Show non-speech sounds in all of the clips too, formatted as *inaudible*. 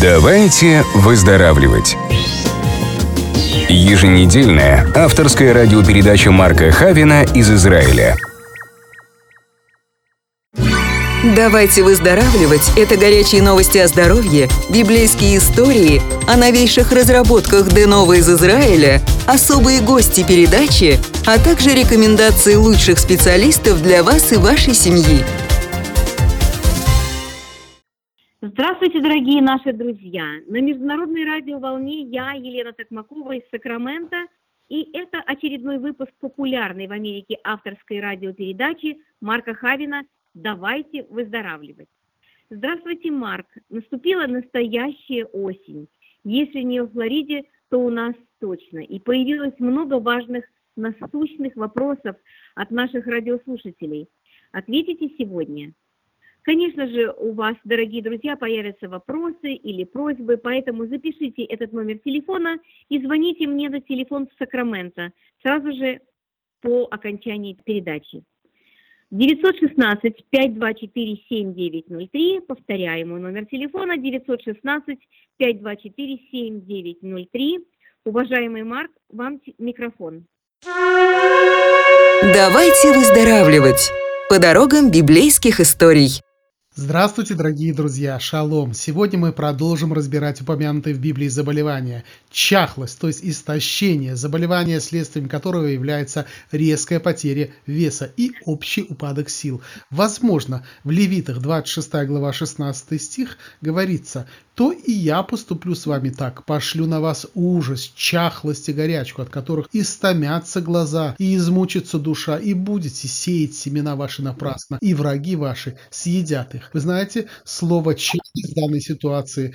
Давайте выздоравливать. Еженедельная авторская радиопередача Марка Хавина из Израиля. Давайте выздоравливать – это горячие новости о здоровье, библейские истории, о новейших разработках ДНОВА из Израиля, особые гости передачи, а также рекомендации лучших специалистов для вас и вашей семьи. Здравствуйте, дорогие наши друзья! На Международной радиоволне я, Елена Токмакова из Сакрамента, и это очередной выпуск популярной в Америке авторской радиопередачи Марка Хавина «Давайте выздоравливать». Здравствуйте, Марк! Наступила настоящая осень. Если не в Флориде, то у нас точно. И появилось много важных насущных вопросов от наших радиослушателей. Ответите сегодня – Конечно же, у вас, дорогие друзья, появятся вопросы или просьбы, поэтому запишите этот номер телефона и звоните мне на телефон в Сакраменто сразу же по окончании передачи. 916-524-7903, повторяю номер телефона, 916-524-7903. Уважаемый Марк, вам микрофон. Давайте выздоравливать по дорогам библейских историй. Здравствуйте, дорогие друзья! Шалом! Сегодня мы продолжим разбирать упомянутые в Библии заболевания. Чахлость, то есть истощение, заболевание, следствием которого является резкая потеря веса и общий упадок сил. Возможно, в Левитах 26 глава 16 стих говорится то и я поступлю с вами так, пошлю на вас ужас, чахлость и горячку, от которых истомятся глаза, и измучится душа, и будете сеять семена ваши напрасно, и враги ваши съедят их. Вы знаете, слово «чахлость» в данной ситуации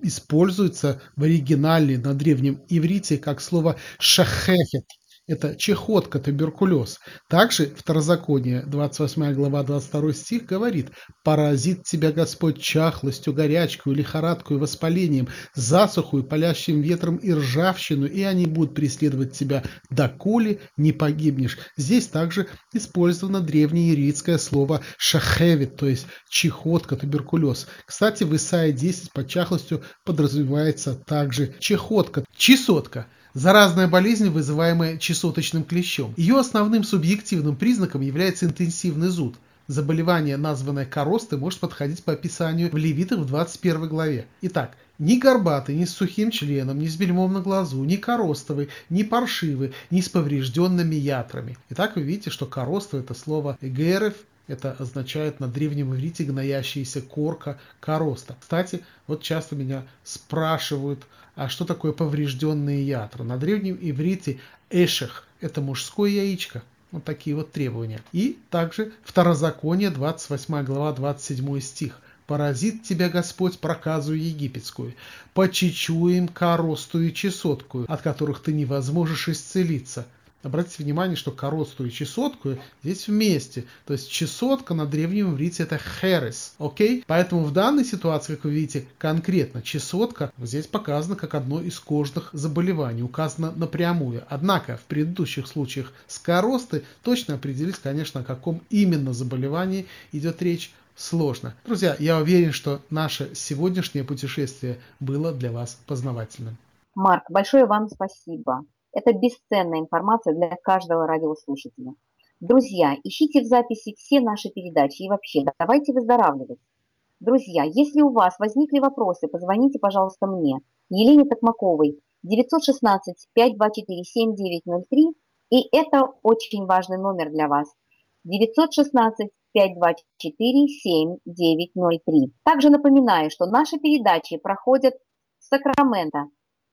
используется в оригинале на древнем иврите как слово «шахефет», это чехотка, туберкулез. Также Второзаконие, 28 глава, 22 стих говорит «Поразит тебя Господь чахлостью, горячкой, лихорадкой, воспалением, засухой, палящим ветром и ржавчину, и они будут преследовать тебя, доколе не погибнешь». Здесь также использовано древнеирийское слово «шахевит», то есть чехотка, туберкулез. Кстати, в Исаии 10 под чахлостью подразумевается также чехотка, чесотка. Заразная болезнь, вызываемая чесоточным клещом. Ее основным субъективным признаком является интенсивный зуд. Заболевание, названное коростой, может подходить по описанию в Левитах в 21 главе. Итак, ни горбатый, ни с сухим членом, ни с бельмом на глазу, ни коростовый, ни паршивый, ни с поврежденными ятрами. Итак, вы видите, что коростовый это слово «эгерев», это означает на древнем иврите гноящаяся корка короста. Кстати, вот часто меня спрашивают, а что такое поврежденные ятра? На древнем иврите эшех – это мужское яичко. Вот такие вот требования. И также Второзаконие, 28 глава, 27 стих. «Поразит тебя Господь проказу египетскую, почечуем коростую чесоткую, от которых ты не возможешь исцелиться, Обратите внимание, что коросту и чесотку здесь вместе. То есть чесотка на древнем иврите это херес. Окей? Поэтому в данной ситуации, как вы видите, конкретно чесотка здесь показана как одно из кожных заболеваний. Указано напрямую. Однако в предыдущих случаях с коростой точно определить, конечно, о каком именно заболевании идет речь сложно. Друзья, я уверен, что наше сегодняшнее путешествие было для вас познавательным. Марк, большое вам спасибо. Это бесценная информация для каждого радиослушателя. Друзья, ищите в записи все наши передачи и вообще давайте выздоравливать. Друзья, если у вас возникли вопросы, позвоните, пожалуйста, мне, Елене Токмаковой, 916-524-7903, и это очень важный номер для вас, 916-524-7903. Также напоминаю, что наши передачи проходят в Сакраменто,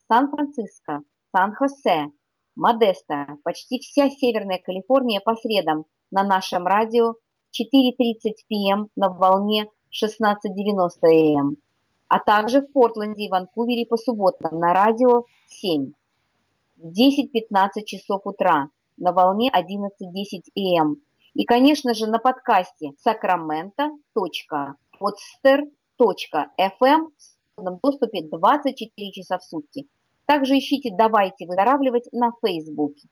Сан-Франциско, Сан-Хосе, Модеста, почти вся Северная Калифорния по средам на нашем радио 4.30 пм на волне 16.90 м, а также в Портленде и Ванкувере по субботам на радио 7 в 10-15 часов утра на волне 11.10 м. И, конечно же, на подкасте sacramento.podster.fm в доступе 24 часа в сутки. Также ищите «Давайте выздоравливать» на Фейсбуке.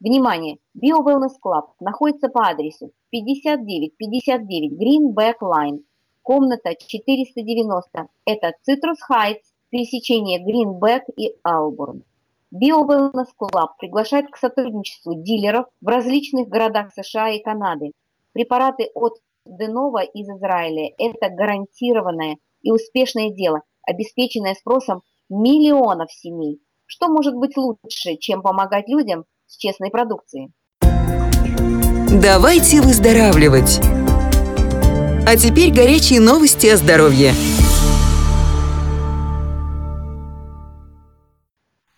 Внимание! Bio Wellness Club находится по адресу 5959 Greenback Line, комната 490. Это Citrus Heights, пересечение Гринбек и Албурн. BioWellness Club приглашает к сотрудничеству дилеров в различных городах США и Канады. Препараты от Денова из Израиля – это гарантированное и успешное дело, обеспеченное спросом миллионов семей. Что может быть лучше, чем помогать людям с честной продукцией? Давайте выздоравливать! А теперь горячие новости о здоровье.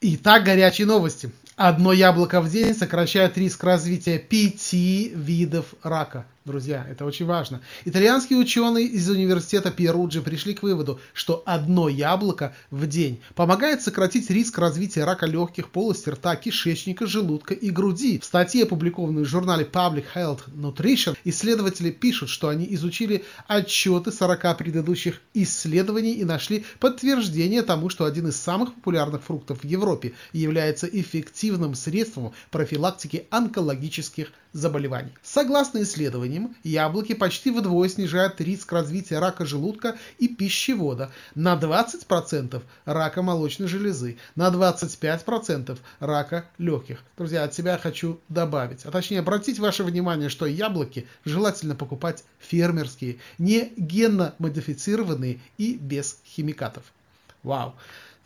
Итак, горячие новости. Одно яблоко в день сокращает риск развития пяти видов рака. Друзья, это очень важно. Итальянские ученые из университета Перуджи пришли к выводу, что одно яблоко в день помогает сократить риск развития рака легких, полости рта, кишечника, желудка и груди. В статье, опубликованной в журнале Public Health Nutrition, исследователи пишут, что они изучили отчеты 40 предыдущих исследований и нашли подтверждение тому, что один из самых популярных фруктов в Европе является эффективным средством профилактики онкологических заболеваний. Согласно исследованиям, яблоки почти вдвое снижают риск развития рака желудка и пищевода, на 20% рака молочной железы, на 25% рака легких. Друзья, от себя хочу добавить, а точнее обратить ваше внимание, что яблоки желательно покупать фермерские, не генно модифицированные и без химикатов. Вау!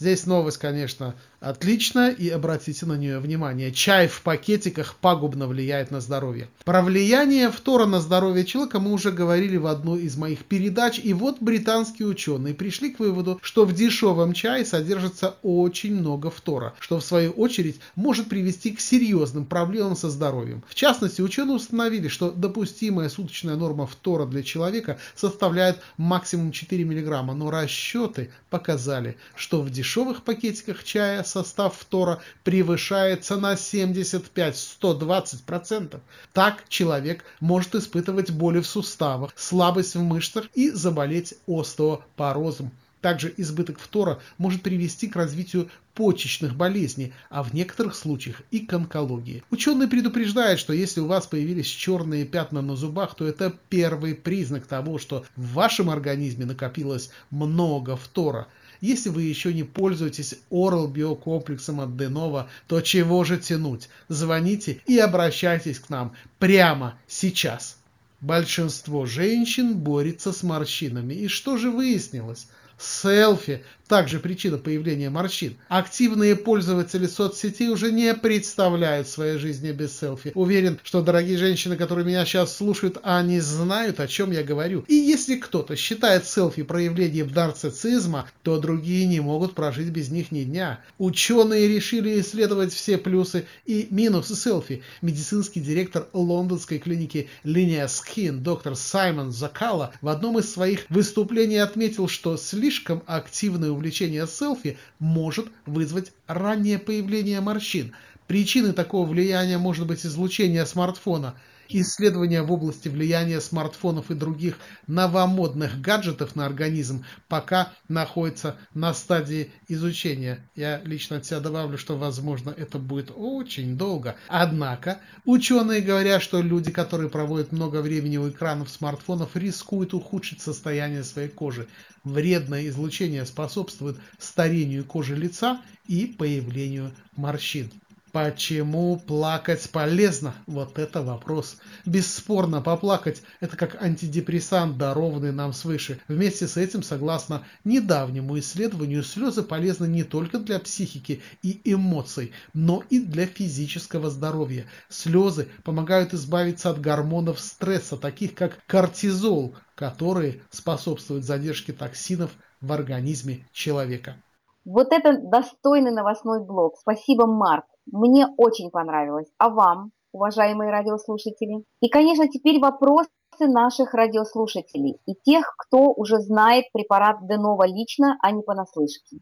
Здесь новость, конечно, Отлично, и обратите на нее внимание. Чай в пакетиках пагубно влияет на здоровье. Про влияние фтора на здоровье человека мы уже говорили в одной из моих передач. И вот британские ученые пришли к выводу, что в дешевом чае содержится очень много фтора, что в свою очередь может привести к серьезным проблемам со здоровьем. В частности, ученые установили, что допустимая суточная норма фтора для человека составляет максимум 4 мг, но расчеты показали, что в дешевых пакетиках чая состав фтора превышается на 75-120%. Так человек может испытывать боли в суставах, слабость в мышцах и заболеть остеопорозом. Также избыток фтора может привести к развитию почечных болезней, а в некоторых случаях и к онкологии. Ученые предупреждают, что если у вас появились черные пятна на зубах, то это первый признак того, что в вашем организме накопилось много фтора. Если вы еще не пользуетесь Oral биокомплексом от Денова, то чего же тянуть? Звоните и обращайтесь к нам прямо сейчас. Большинство женщин борется с морщинами. И что же выяснилось? Селфи – также причина появления морщин. Активные пользователи соцсетей уже не представляют своей жизни без селфи. Уверен, что дорогие женщины, которые меня сейчас слушают, они знают, о чем я говорю. И если кто-то считает селфи проявлением нарциссизма, то другие не могут прожить без них ни дня. Ученые решили исследовать все плюсы и минусы селфи. Медицинский директор лондонской клиники Linear Skin доктор Саймон Закала в одном из своих выступлений отметил, что слишком активное увлечение селфи может вызвать раннее появление морщин. Причиной такого влияния может быть излучение смартфона – Исследования в области влияния смартфонов и других новомодных гаджетов на организм пока находятся на стадии изучения. Я лично от себя добавлю, что, возможно, это будет очень долго. Однако, ученые говорят, что люди, которые проводят много времени у экранов смартфонов, рискуют ухудшить состояние своей кожи. Вредное излучение способствует старению кожи лица и появлению морщин. Почему плакать полезно? Вот это вопрос. Бесспорно, поплакать – это как антидепрессант, дарованный нам свыше. Вместе с этим, согласно недавнему исследованию, слезы полезны не только для психики и эмоций, но и для физического здоровья. Слезы помогают избавиться от гормонов стресса, таких как кортизол, которые способствуют задержке токсинов в организме человека. Вот это достойный новостной блок. Спасибо, Марк. Мне очень понравилось. А вам, уважаемые радиослушатели? И, конечно, теперь вопросы наших радиослушателей и тех, кто уже знает препарат Денова лично, а не понаслышке.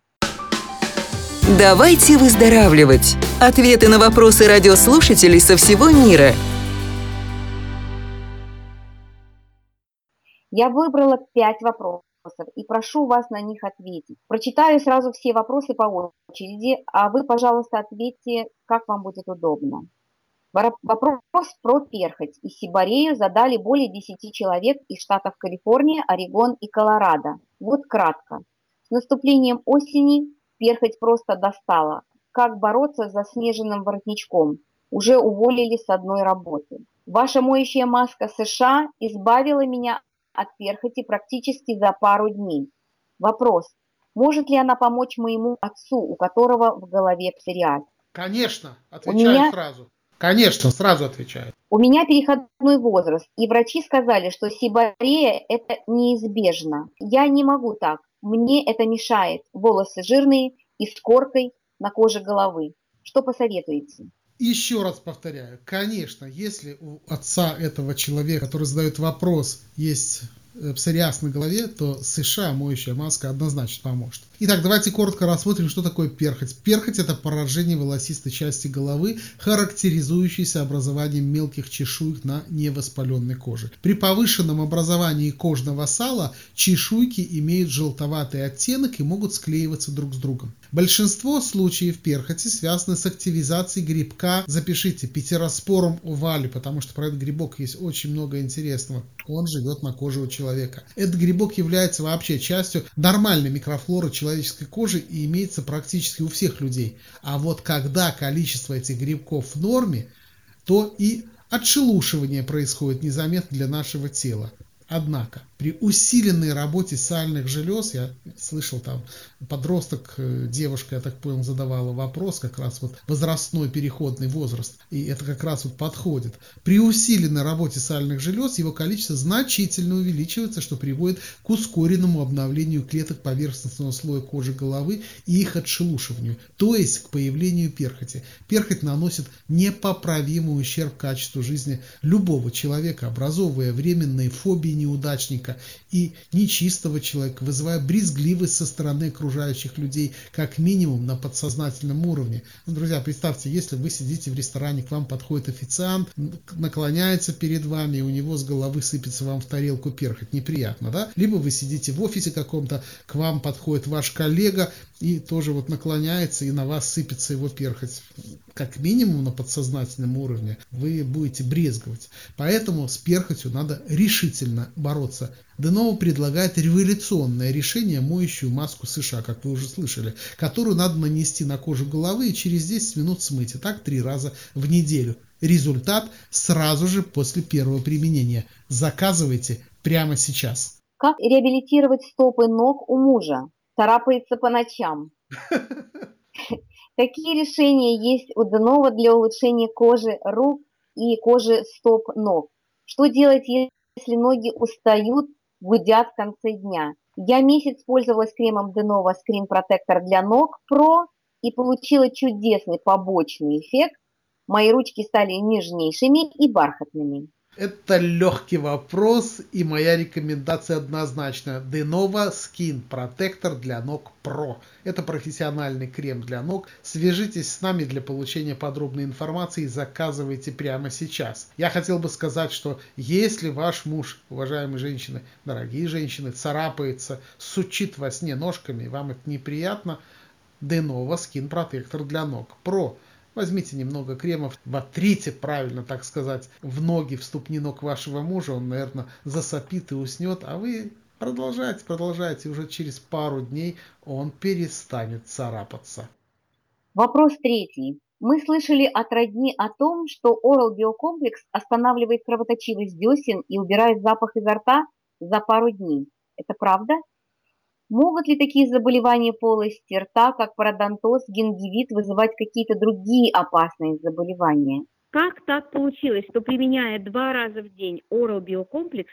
Давайте выздоравливать. Ответы на вопросы радиослушателей со всего мира. Я выбрала пять вопросов вопросов и прошу вас на них ответить. Прочитаю сразу все вопросы по очереди, а вы, пожалуйста, ответьте, как вам будет удобно. Вопрос про перхоть и сибарею задали более 10 человек из штатов Калифорния, Орегон и Колорадо. Вот кратко. С наступлением осени перхоть просто достала. Как бороться с заснеженным воротничком? Уже уволили с одной работы. Ваша моющая маска США избавила меня от перхоти практически за пару дней. Вопрос. Может ли она помочь моему отцу, у которого в голове псориаз? Конечно, отвечаю меня... сразу. Конечно, сразу отвечаю. У меня переходной возраст, и врачи сказали, что сибарея – это неизбежно. Я не могу так. Мне это мешает. Волосы жирные и с коркой на коже головы. Что посоветуете? Еще раз повторяю, конечно, если у отца этого человека, который задает вопрос, есть псориаз на голове, то США моющая маска однозначно поможет. Итак, давайте коротко рассмотрим, что такое перхоть. Перхоть – это поражение волосистой части головы, характеризующееся образованием мелких чешуек на невоспаленной коже. При повышенном образовании кожного сала чешуйки имеют желтоватый оттенок и могут склеиваться друг с другом. Большинство случаев перхоти связаны с активизацией грибка, запишите, пятероспором овали, потому что про этот грибок есть очень много интересного. Он живет на коже у человека. Этот грибок является вообще частью нормальной микрофлоры человеческой кожи и имеется практически у всех людей. А вот когда количество этих грибков в норме, то и отшелушивание происходит незаметно для нашего тела. Однако при усиленной работе сальных желез, я слышал там, подросток, э, девушка, я так понял, задавала вопрос, как раз вот возрастной переходный возраст, и это как раз вот подходит. При усиленной работе сальных желез его количество значительно увеличивается, что приводит к ускоренному обновлению клеток поверхностного слоя кожи головы и их отшелушиванию, то есть к появлению перхоти. Перхоть наносит непоправимый ущерб качеству жизни любого человека, образовывая временные фобии неудачника и нечистого человека, вызывая брезгливость со стороны окружающих людей, как минимум на подсознательном уровне. Ну, друзья, представьте, если вы сидите в ресторане, к вам подходит официант, наклоняется перед вами, и у него с головы сыпется вам в тарелку перхоть. Неприятно, да? Либо вы сидите в офисе каком-то, к вам подходит ваш коллега и тоже вот наклоняется, и на вас сыпется его перхоть. Как минимум на подсознательном уровне вы будете брезговать. Поэтому с перхотью надо решительно бороться. Денова предлагает революционное решение моющую маску США, как вы уже слышали, которую надо нанести на кожу головы и через 10 минут смыть, и так три раза в неделю. Результат сразу же после первого применения. Заказывайте прямо сейчас. Как реабилитировать стопы ног у мужа? Царапается по ночам. *laughs* Какие решения есть у Денова для улучшения кожи рук и кожи стоп ног? Что делать, если ноги устают, гудят в конце дня? Я месяц пользовалась кремом Денова Screen Protector для ног Pro и получила чудесный побочный эффект. Мои ручки стали нежнейшими и бархатными. Это легкий вопрос, и моя рекомендация однозначна. Denova Skin Protector для ног Pro. Это профессиональный крем для ног. Свяжитесь с нами для получения подробной информации и заказывайте прямо сейчас. Я хотел бы сказать, что если ваш муж, уважаемые женщины, дорогие женщины, царапается, сучит во сне ножками, вам это неприятно, Denova Skin Protector для ног Pro – Возьмите немного кремов, вотрите, правильно так сказать, в ноги, в ступни ног вашего мужа, он, наверное, засопит и уснет, а вы продолжайте, продолжайте, уже через пару дней он перестанет царапаться. Вопрос третий. Мы слышали от родни о том, что Oral Биокомплекс останавливает кровоточивость десен и убирает запах изо рта за пару дней. Это правда? Могут ли такие заболевания полости рта, как пародонтоз, гингивит, вызывать какие-то другие опасные заболевания? Как так получилось, что применяя два раза в день Oral Биокомплекс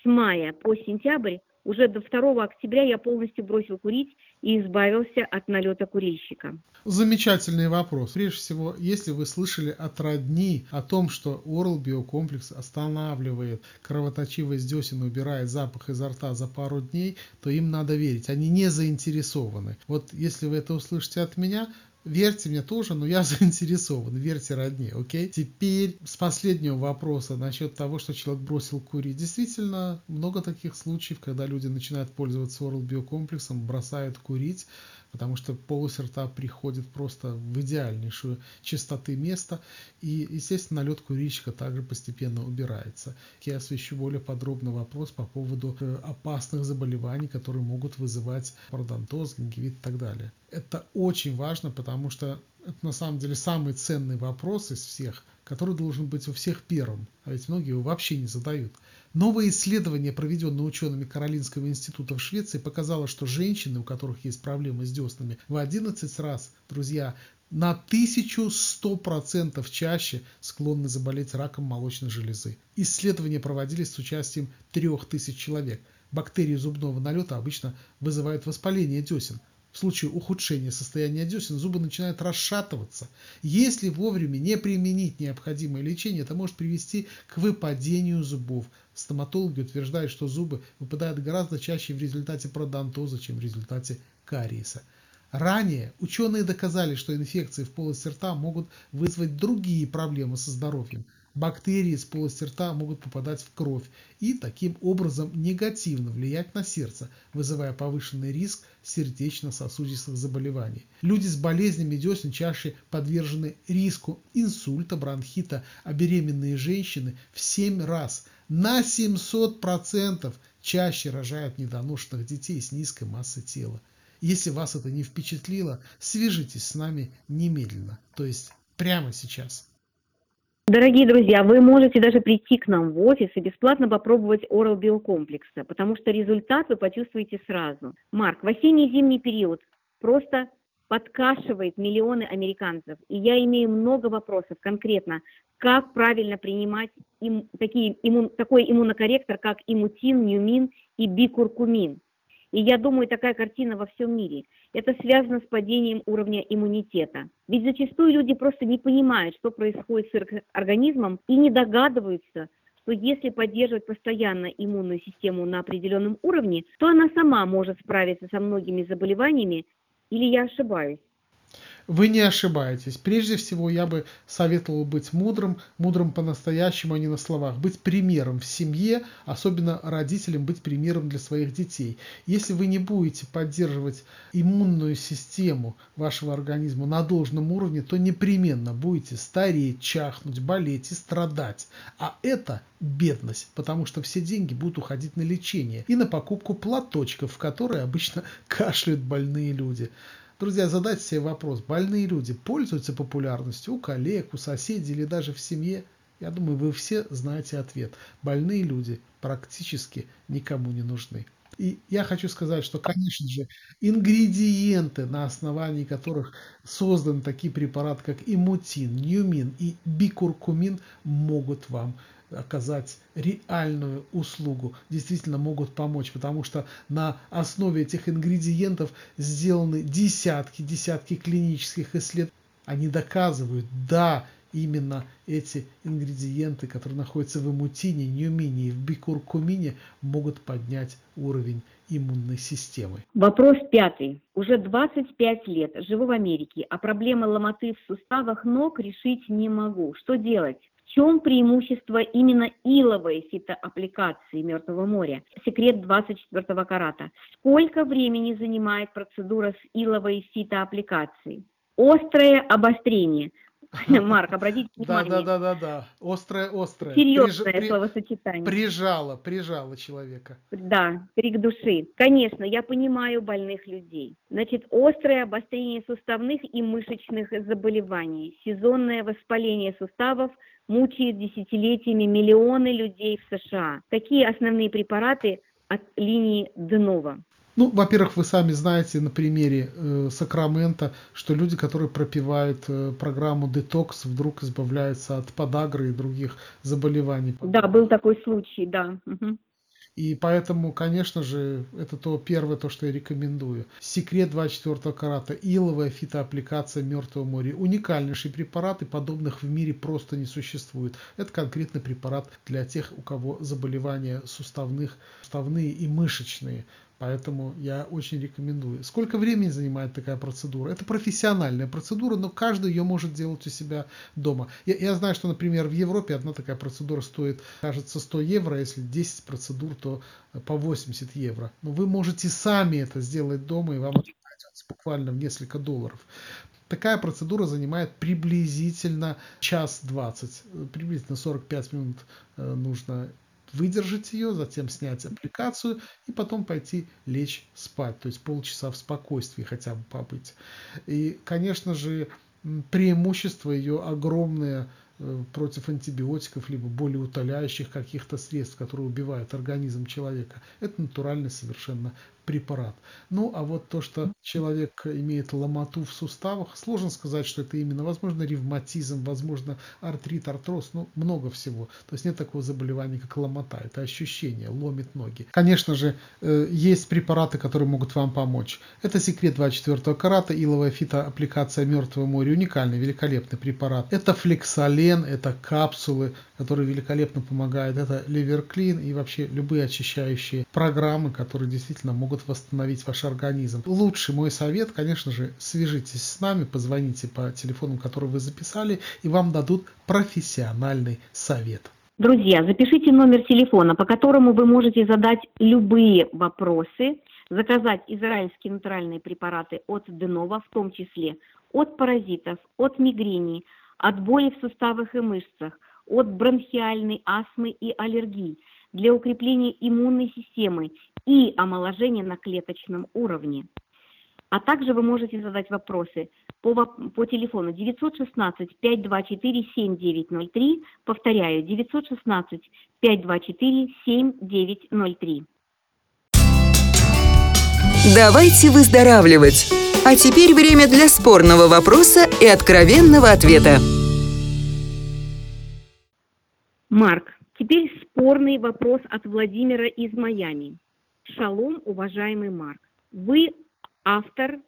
с мая по сентябрь уже до 2 октября я полностью бросил курить и избавился от налета курильщика. Замечательный вопрос. Прежде всего, если вы слышали от родни о том, что Oral биокомплекс останавливает кровоточивость десен убирает запах изо рта за пару дней, то им надо верить. Они не заинтересованы. Вот если вы это услышите от меня, Верьте мне тоже, но я *laughs* заинтересован. Верьте родне, окей? Теперь с последнего вопроса насчет того, что человек бросил курить. Действительно, много таких случаев, когда люди начинают пользоваться Oral биокомплексом, бросают курить, потому что полость рта приходит просто в идеальнейшую чистоты место, и, естественно, налет курильщика также постепенно убирается. Я освещу более подробно вопрос по поводу э, опасных заболеваний, которые могут вызывать пародонтоз, гингивит и так далее. Это очень важно, потому что это на самом деле самый ценный вопрос из всех, который должен быть у всех первым, а ведь многие его вообще не задают. Новое исследование, проведенное учеными Каролинского института в Швеции, показало, что женщины, у которых есть проблемы с деснами, в 11 раз, друзья, на 1100% чаще склонны заболеть раком молочной железы. Исследования проводились с участием 3000 человек. Бактерии зубного налета обычно вызывают воспаление десен, в случае ухудшения состояния десен зубы начинают расшатываться. Если вовремя не применить необходимое лечение, это может привести к выпадению зубов. Стоматологи утверждают, что зубы выпадают гораздо чаще в результате пародонтоза, чем в результате кариеса. Ранее ученые доказали, что инфекции в полости рта могут вызвать другие проблемы со здоровьем – Бактерии с полости рта могут попадать в кровь и таким образом негативно влиять на сердце, вызывая повышенный риск сердечно-сосудистых заболеваний. Люди с болезнями десен чаще подвержены риску инсульта, бронхита, а беременные женщины в 7 раз на 700% чаще рожают недоношенных детей с низкой массой тела. Если вас это не впечатлило, свяжитесь с нами немедленно, то есть прямо сейчас. Дорогие друзья, вы можете даже прийти к нам в офис и бесплатно попробовать Oral биокомплекса, потому что результат вы почувствуете сразу. Марк, в осенне-зимний период просто подкашивает миллионы американцев. И я имею много вопросов конкретно, как правильно принимать им, такие, иммун, такой иммунокорректор, как имутин, нюмин и бикуркумин. И я думаю, такая картина во всем мире. Это связано с падением уровня иммунитета. Ведь зачастую люди просто не понимают, что происходит с организмом и не догадываются, что если поддерживать постоянно иммунную систему на определенном уровне, то она сама может справиться со многими заболеваниями, или я ошибаюсь? Вы не ошибаетесь. Прежде всего, я бы советовал быть мудрым, мудрым по-настоящему, а не на словах. Быть примером в семье, особенно родителям быть примером для своих детей. Если вы не будете поддерживать иммунную систему вашего организма на должном уровне, то непременно будете стареть, чахнуть, болеть и страдать. А это бедность, потому что все деньги будут уходить на лечение и на покупку платочков, в которые обычно *laughs* кашляют больные люди. Друзья, задайте себе вопрос, больные люди пользуются популярностью у коллег, у соседей или даже в семье? Я думаю, вы все знаете ответ. Больные люди практически никому не нужны. И я хочу сказать, что, конечно же, ингредиенты, на основании которых создан такие препараты, как имутин, ньюмин и бикуркумин, могут вам оказать реальную услугу, действительно могут помочь, потому что на основе этих ингредиентов сделаны десятки, десятки клинических исследований. Они доказывают, да, именно эти ингредиенты, которые находятся в эмутине, ньюмине и в бикуркумине, могут поднять уровень иммунной системы. Вопрос пятый. Уже 25 лет живу в Америке, а проблемы ломоты в суставах ног решить не могу. Что делать? В чем преимущество именно иловой фитоаппликации Мертвого моря? Секрет 24 карата. Сколько времени занимает процедура с иловой фитоаппликацией? Острое обострение *laughs* – Марк, обратите внимание. Да, да, да, да, да. Острое, острое. Серьезное Приж... словосочетание. Прижало, прижало человека. Да, крик души. Конечно, я понимаю больных людей. Значит, острое обострение суставных и мышечных заболеваний, сезонное воспаление суставов мучает десятилетиями миллионы людей в США. Какие основные препараты от линии Денова? Ну, во-первых, вы сами знаете на примере э, Сакрамента, что люди, которые пропивают э, программу детокс, вдруг избавляются от подагры и других заболеваний. Да, был такой случай, да. Угу. И поэтому, конечно же, это то первое, то, что я рекомендую. Секрет 24 карата. Иловая фитоаппликация Мертвого моря. Уникальнейший препарат, и подобных в мире просто не существует. Это конкретный препарат для тех, у кого заболевания суставных, суставные и мышечные. Поэтому я очень рекомендую. Сколько времени занимает такая процедура? Это профессиональная процедура, но каждый ее может делать у себя дома. Я, я знаю, что, например, в Европе одна такая процедура стоит, кажется, 100 евро, а если 10 процедур, то по 80 евро. Но вы можете сами это сделать дома, и вам это обойдется буквально в несколько долларов. Такая процедура занимает приблизительно час 20, приблизительно 45 минут э, нужно выдержать ее, затем снять аппликацию и потом пойти лечь спать, то есть полчаса в спокойствии хотя бы побыть. И, конечно же, преимущество ее огромное Э, против антибиотиков, либо более утоляющих каких-то средств, которые убивают организм человека. Это натуральный совершенно препарат. Ну, а вот то, что человек имеет ломоту в суставах, сложно сказать, что это именно, возможно, ревматизм, возможно, артрит, артроз, ну, много всего. То есть нет такого заболевания, как ломота, это ощущение, ломит ноги. Конечно же, э, есть препараты, которые могут вам помочь. Это секрет 24 карата, иловая фитоаппликация Мертвого моря, уникальный, великолепный препарат. Это флексолен, это капсулы, которые великолепно помогают, это ливерклин и вообще любые очищающие программы, которые действительно могут восстановить ваш организм. Лучший мой совет, конечно же, свяжитесь с нами, позвоните по телефону, который вы записали, и вам дадут профессиональный совет. Друзья, запишите номер телефона, по которому вы можете задать любые вопросы, заказать израильские натуральные препараты от Денова, в том числе от паразитов, от мигрени, от боли в суставах и мышцах, от бронхиальной астмы и аллергий, для укрепления иммунной системы и омоложения на клеточном уровне. А также вы можете задать вопросы по, по телефону 916-524-7903, повторяю, 916-524-7903. Давайте выздоравливать! А теперь время для спорного вопроса и откровенного ответа. Марк, теперь спорный вопрос от Владимира из Майами. Шалом, уважаемый Марк. Вы автор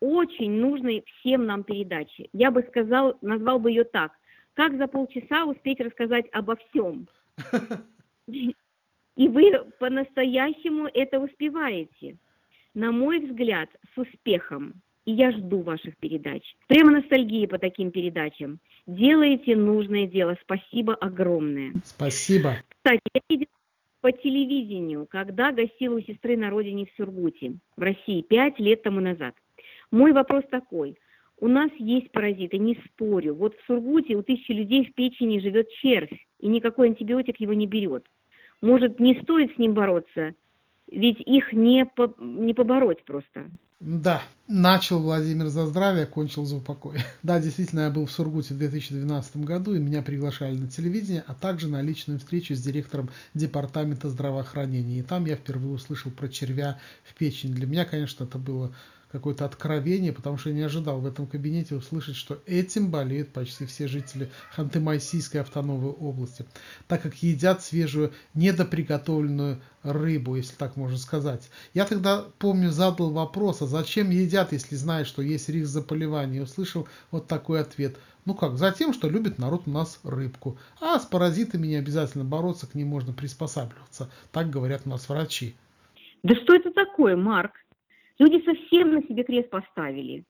очень нужной всем нам передачи. Я бы сказал, назвал бы ее так. Как за полчаса успеть рассказать обо всем? И вы по-настоящему это успеваете на мой взгляд, с успехом. И я жду ваших передач. Прямо ностальгия по таким передачам. Делаете нужное дело. Спасибо огромное. Спасибо. Кстати, я видела по телевидению, когда гостила у сестры на родине в Сургуте, в России, пять лет тому назад. Мой вопрос такой. У нас есть паразиты, не спорю. Вот в Сургуте у тысячи людей в печени живет червь, и никакой антибиотик его не берет. Может, не стоит с ним бороться, ведь их не, по, не побороть просто. Да, начал Владимир за здравие, кончил за упокой. *laughs* Да, действительно, я был в Сургуте в 2012 году, и меня приглашали на телевидение, а также на личную встречу с директором департамента здравоохранения. И там я впервые услышал про червя в печени. Для меня, конечно, это было какое-то откровение, потому что я не ожидал в этом кабинете услышать, что этим болеют почти все жители Ханты-Мансийской автономной области, так как едят свежую недоприготовленную рыбу, если так можно сказать. Я тогда, помню, задал вопрос, а зачем едят, если знают, что есть риск заболевания, и услышал вот такой ответ. Ну как, за тем, что любит народ у нас рыбку. А с паразитами не обязательно бороться, к ним можно приспосабливаться. Так говорят у нас врачи. Да что это такое, Марк? Люди совсем на себе крест поставили.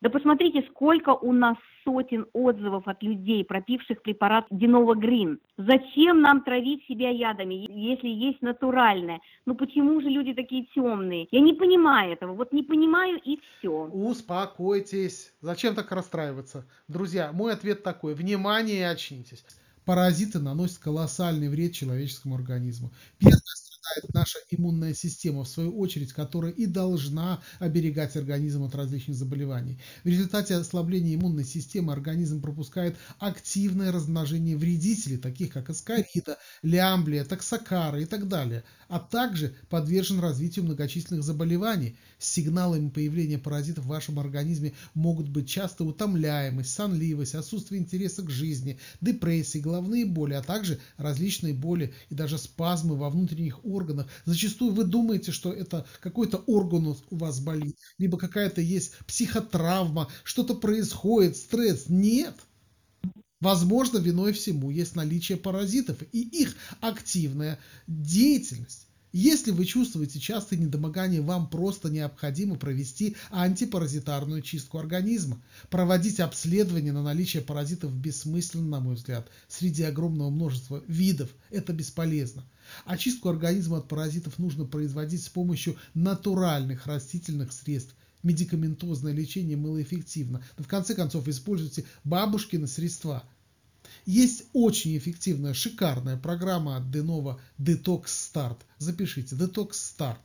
Да посмотрите, сколько у нас сотен отзывов от людей, пропивших препарат Денова Грин. Зачем нам травить себя ядами, если есть натуральное? Ну почему же люди такие темные? Я не понимаю этого, вот не понимаю и все. Успокойтесь. Зачем так расстраиваться? Друзья, мой ответ такой. Внимание и очнитесь. Паразиты наносят колоссальный вред человеческому организму. Первое страдает наша иммунная система, в свою очередь, которая и должна оберегать организм от различных заболеваний. В результате ослабления иммунной системы организм пропускает активное размножение вредителей, таких как аскарита, лямблия, токсокара и так далее, а также подвержен развитию многочисленных заболеваний. Сигналами появления паразитов в вашем организме могут быть часто утомляемость, сонливость, отсутствие интереса к жизни, депрессии, головные боли, а также различные боли и даже спазмы во внутренних органах. Зачастую вы думаете, что это какой-то орган у вас болит, либо какая-то есть психотравма, что-то происходит, стресс. Нет. Возможно, виной всему есть наличие паразитов и их активная деятельность. Если вы чувствуете частые недомогания, вам просто необходимо провести антипаразитарную чистку организма. Проводить обследование на наличие паразитов бессмысленно, на мой взгляд. Среди огромного множества видов это бесполезно. Очистку организма от паразитов нужно производить с помощью натуральных растительных средств. Медикаментозное лечение малоэффективно. Но в конце концов используйте бабушкины средства – есть очень эффективная, шикарная программа от Denova Detox Start. Запишите, Detox Start.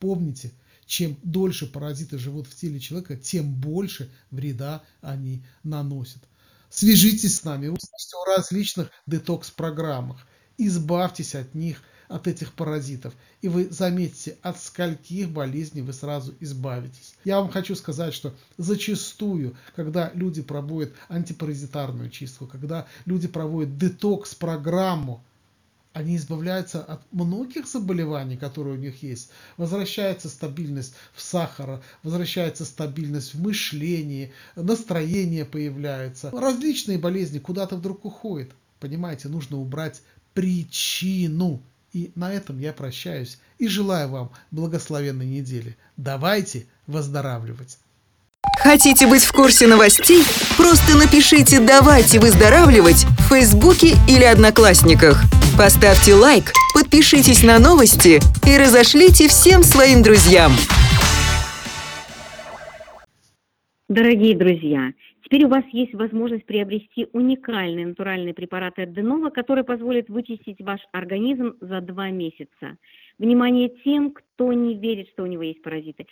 Помните, чем дольше паразиты живут в теле человека, тем больше вреда они наносят. Свяжитесь с нами, услышьте о различных детокс-программах. Избавьтесь от них – от этих паразитов, и вы заметите, от скольких болезней вы сразу избавитесь. Я вам хочу сказать, что зачастую, когда люди проводят антипаразитарную чистку, когда люди проводят детокс-программу, они избавляются от многих заболеваний, которые у них есть. Возвращается стабильность в сахара, возвращается стабильность в мышлении, настроение появляется. Различные болезни куда-то вдруг уходят. Понимаете, нужно убрать причину и на этом я прощаюсь и желаю вам благословенной недели. Давайте выздоравливать. Хотите быть в курсе новостей? Просто напишите «Давайте выздоравливать» в Фейсбуке или Одноклассниках. Поставьте лайк, подпишитесь на новости и разошлите всем своим друзьям. Дорогие друзья, Теперь у вас есть возможность приобрести уникальные натуральные препараты от Денова, которые позволят вычистить ваш организм за два месяца. Внимание тем, кто не верит, что у него есть паразиты.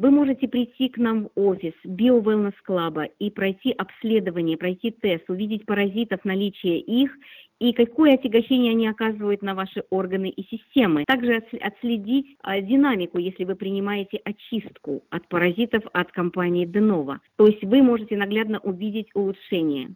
Вы можете прийти к нам в офис Bio Wellness Club и пройти обследование, пройти тест, увидеть паразитов, наличие их и какое отягощение они оказывают на ваши органы и системы. Также отследить а, динамику, если вы принимаете очистку от паразитов от компании Denova. То есть вы можете наглядно увидеть улучшение.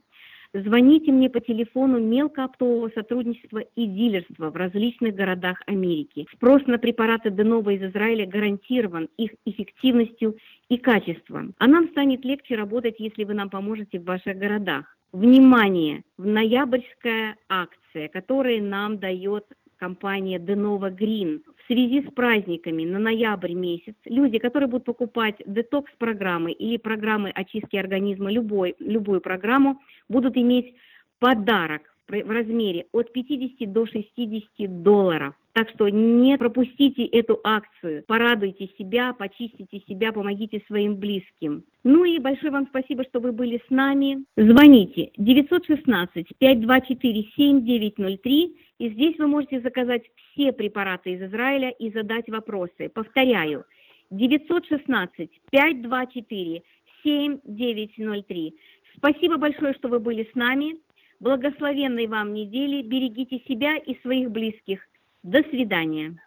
Звоните мне по телефону мелкооптового сотрудничества и дилерства в различных городах Америки. Спрос на препараты Денова из Израиля гарантирован их эффективностью и качеством. А нам станет легче работать, если вы нам поможете в ваших городах. Внимание! В ноябрьская акция, которую нам дает компания Denova Green. В связи с праздниками на ноябрь месяц люди, которые будут покупать детокс-программы или программы очистки организма, любой, любую программу, будут иметь подарок в размере от 50 до 60 долларов. Так что не пропустите эту акцию, порадуйте себя, почистите себя, помогите своим близким. Ну и большое вам спасибо, что вы были с нами. Звоните 916-524-7903, и здесь вы можете заказать все препараты из Израиля и задать вопросы. Повторяю, 916-524-7903. Спасибо большое, что вы были с нами. Благословенной вам недели. Берегите себя и своих близких. До свидания.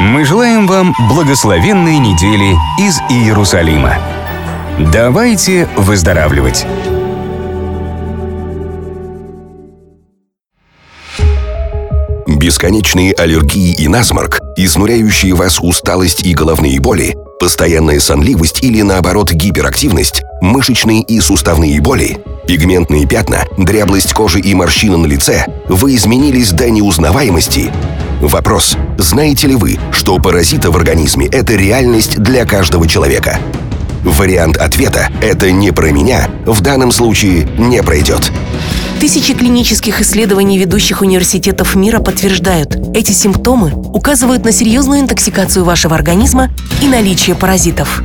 Мы желаем вам благословенной недели из Иерусалима. Давайте выздоравливать! Бесконечные аллергии и насморк, изнуряющие вас усталость и головные боли, постоянная сонливость или наоборот гиперактивность, мышечные и суставные боли, пигментные пятна, дряблость кожи и морщины на лице, вы изменились до неузнаваемости. Вопрос, знаете ли вы, что паразиты в организме – это реальность для каждого человека? Вариант ответа «это не про меня» в данном случае не пройдет. Тысячи клинических исследований ведущих университетов мира подтверждают, эти симптомы указывают на серьезную интоксикацию вашего организма и наличие паразитов.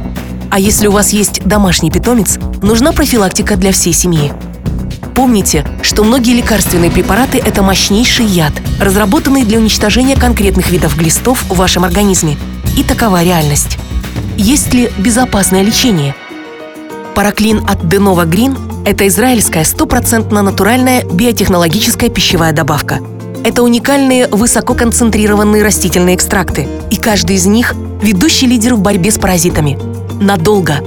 А если у вас есть домашний питомец, нужна профилактика для всей семьи. Помните, что многие лекарственные препараты – это мощнейший яд, разработанный для уничтожения конкретных видов глистов в вашем организме. И такова реальность. Есть ли безопасное лечение? Параклин от Denova Green – это израильская стопроцентно натуральная биотехнологическая пищевая добавка. Это уникальные высококонцентрированные растительные экстракты, и каждый из них – ведущий лидер в борьбе с паразитами – надолго.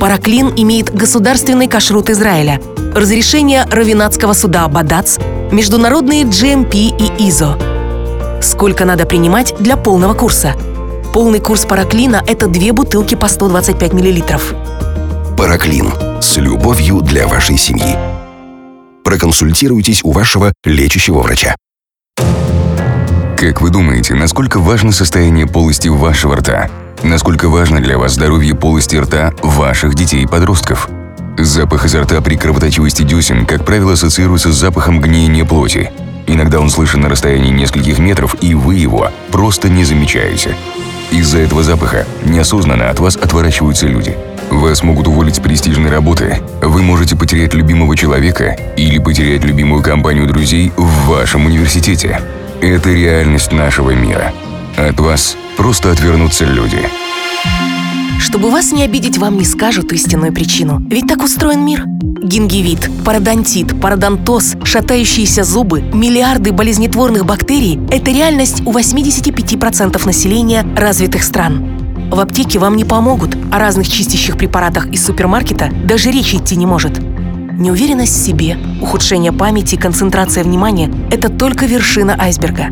Параклин имеет государственный кашрут Израиля, разрешение Равинатского суда Бадац, международные GMP и ИЗО. Сколько надо принимать для полного курса? Полный курс параклина – это две бутылки по 125 мл. Параклин. С любовью для вашей семьи. Проконсультируйтесь у вашего лечащего врача. Как вы думаете, насколько важно состояние полости вашего рта? Насколько важно для вас здоровье полости рта ваших детей и подростков? Запах изо рта при кровоточивости десен, как правило, ассоциируется с запахом гниения плоти. Иногда он слышен на расстоянии нескольких метров, и вы его просто не замечаете. Из-за этого запаха неосознанно от вас отворачиваются люди. Вас могут уволить с престижной работы, вы можете потерять любимого человека или потерять любимую компанию друзей в вашем университете. Это реальность нашего мира. От вас просто отвернутся люди. Чтобы вас не обидеть, вам не скажут истинную причину. Ведь так устроен мир. Гингивит, пародонтит, пародонтоз, шатающиеся зубы, миллиарды болезнетворных бактерий – это реальность у 85% населения развитых стран. В аптеке вам не помогут, о разных чистящих препаратах из супермаркета даже речи идти не может. Неуверенность в себе, ухудшение памяти и концентрация внимания – это только вершина айсберга.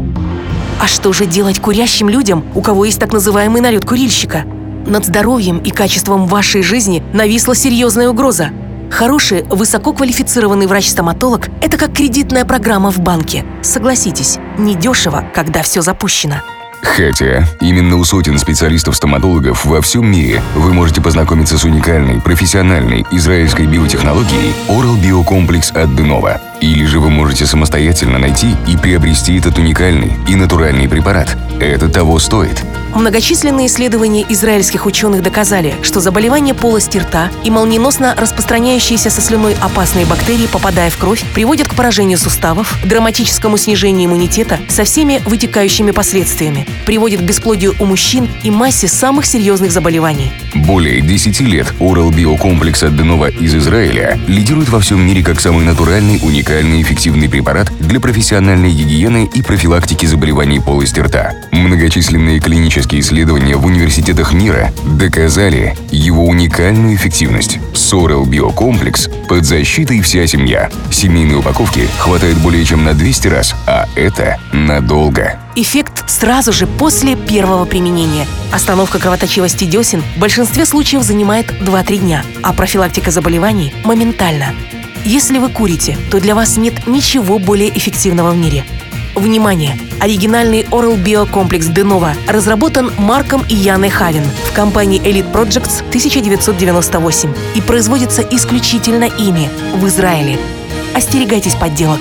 А что же делать курящим людям, у кого есть так называемый налет курильщика? Над здоровьем и качеством вашей жизни нависла серьезная угроза. Хороший, высококвалифицированный врач-стоматолог – это как кредитная программа в банке. Согласитесь, недешево, когда все запущено. Хотя именно у сотен специалистов-стоматологов во всем мире вы можете познакомиться с уникальной, профессиональной израильской биотехнологией Oral Biocomplexот Denova. Или же вы можете самостоятельно найти и приобрести этот уникальный и натуральный препарат. Это того стоит. Многочисленные исследования израильских ученых доказали, что заболевания полости рта и молниеносно распространяющиеся со слюной опасные бактерии, попадая в кровь, приводят к поражению суставов, драматическому снижению иммунитета со всеми вытекающими последствиями, приводит к бесплодию у мужчин и массе самых серьезных заболеваний. Более 10 лет Oral Биокомплекс от Денова из Израиля лидирует во всем мире как самый натуральный, уникальный и эффективный препарат для профессиональной гигиены и профилактики заболеваний полости рта. Многочисленные клинические исследования в университетах мира доказали его уникальную эффективность. С Oral Биокомплекс под защитой вся семья. Семейной упаковки хватает более чем на 200 раз, а это надолго. Эффект сразу же после первого применения. Остановка кровоточивости десен в большинстве случаев занимает 2-3 дня, а профилактика заболеваний – моментально. Если вы курите, то для вас нет ничего более эффективного в мире. Внимание! Оригинальный Oral Bio комплекс Денова разработан Марком и Яной Хавин в компании Elite Projects 1998 и производится исключительно ими в Израиле. Остерегайтесь подделок.